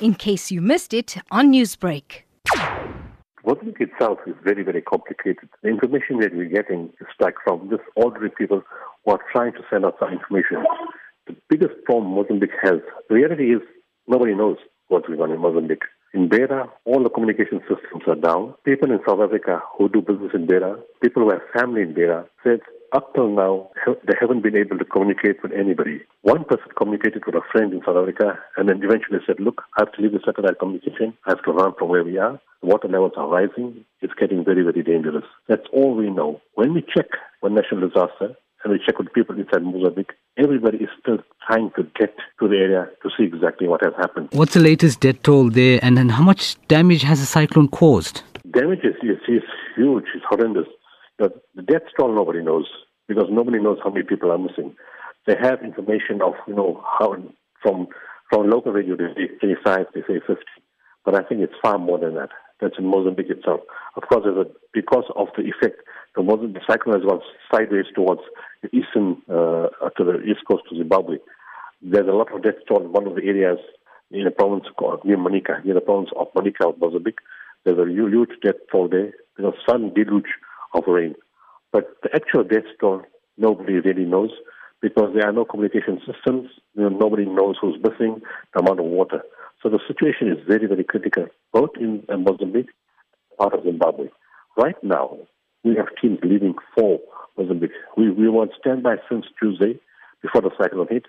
in case you missed it on Newsbreak. Mozambique itself is very, very complicated. The information that we're getting is like from just ordinary people who are trying to send us some information. The biggest problem Mozambique has, the reality is nobody knows what's going on in Mozambique. In Beira, all the communication systems are down. People in South Africa who do business in Beira, people who have family in Beira, said up till now, they haven't been able to communicate with anybody. One person communicated with a friend in South Africa and then eventually said, Look, I have to leave the satellite communication. I have to run from where we are. The water levels are rising. It's getting very, very dangerous. That's all we know. When we check with national disaster and we check with people inside Mozambique, everybody is still trying to get to the area to see exactly what has happened. What's the latest death toll there and, and how much damage has the cyclone caused? Damage is, is, is huge. It's horrendous. The, the death toll nobody knows because nobody knows how many people are missing. They have information of, you know, how from from local radio they say 25, they say 50, but I think it's far more than that. That's in Mozambique itself. Of course, a, because of the effect, the Mozambique cyclone has gone sideways towards the eastern, uh, to the east coast of Zimbabwe. There's a lot of death toll in one of the areas in the province called near Manica, near the province of Manica of Mozambique. There's a huge death toll there. A sudden deluge of rain. But the actual death toll, nobody really knows because there are no communication systems. Nobody knows who's missing, the amount of water. So the situation is very, very critical, both in Mozambique and part of Zimbabwe. Right now, we have teams leaving for Mozambique. We, we were on standby since Tuesday before the cyclone hit.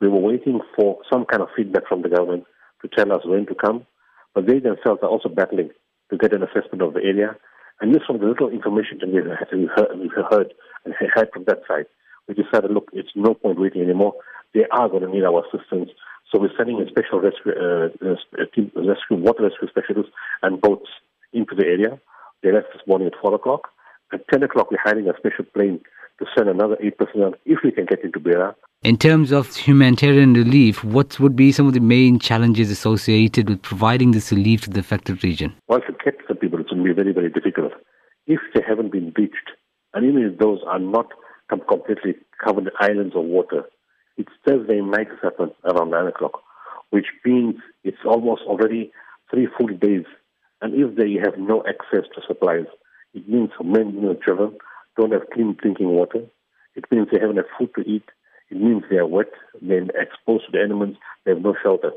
We were waiting for some kind of feedback from the government to tell us when to come, but they themselves are also battling to get an assessment of the area and this from the little information that we've heard, we've heard and heard from that side, we decided, look, it's no point waiting anymore. They are going to need our assistance. So we're sending a special rescue, uh, team, rescue, water rescue specialists and boats into the area. They left this morning at 4 o'clock. At 10 o'clock, we're hiring a special plane to send another eight personnel if we can get into Beira. In terms of humanitarian relief, what would be some of the main challenges associated with providing this relief to the affected region? Once it gets to people, it's going to be very, very difficult. If they haven't been beached, and even if those are not completely covered islands of water, it's Thursday night happen around 9 o'clock, which means it's almost already three full days. And if they have no access to supplies, it means men, you know, children don't have clean drinking water. It means they haven't had food to eat. It means they are wet, they're exposed to the elements, they have no shelter.